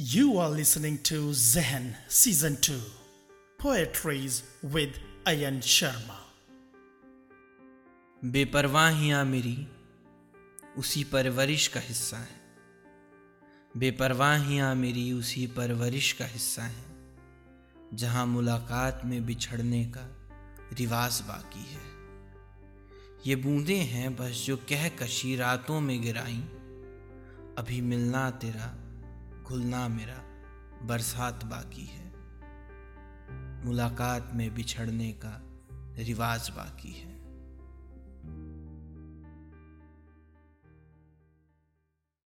You are listening to Zen Season 2 Poetries with Ayan Sharma. बेपरवाहियाँ मेरी उसी परवरिश का हिस्सा है बेपरवाहियाँ मेरी उसी परवरिश का हिस्सा है, जहाँ मुलाकात में बिछड़ने का रिवाज बाकी है ये बूंदें हैं बस जो कह कशी रातों में गिराई, अभी मिलना तेरा घुलना मेरा बरसात बाकी है। मुलाकात में बिछड़ने का रिवाज बाकी है।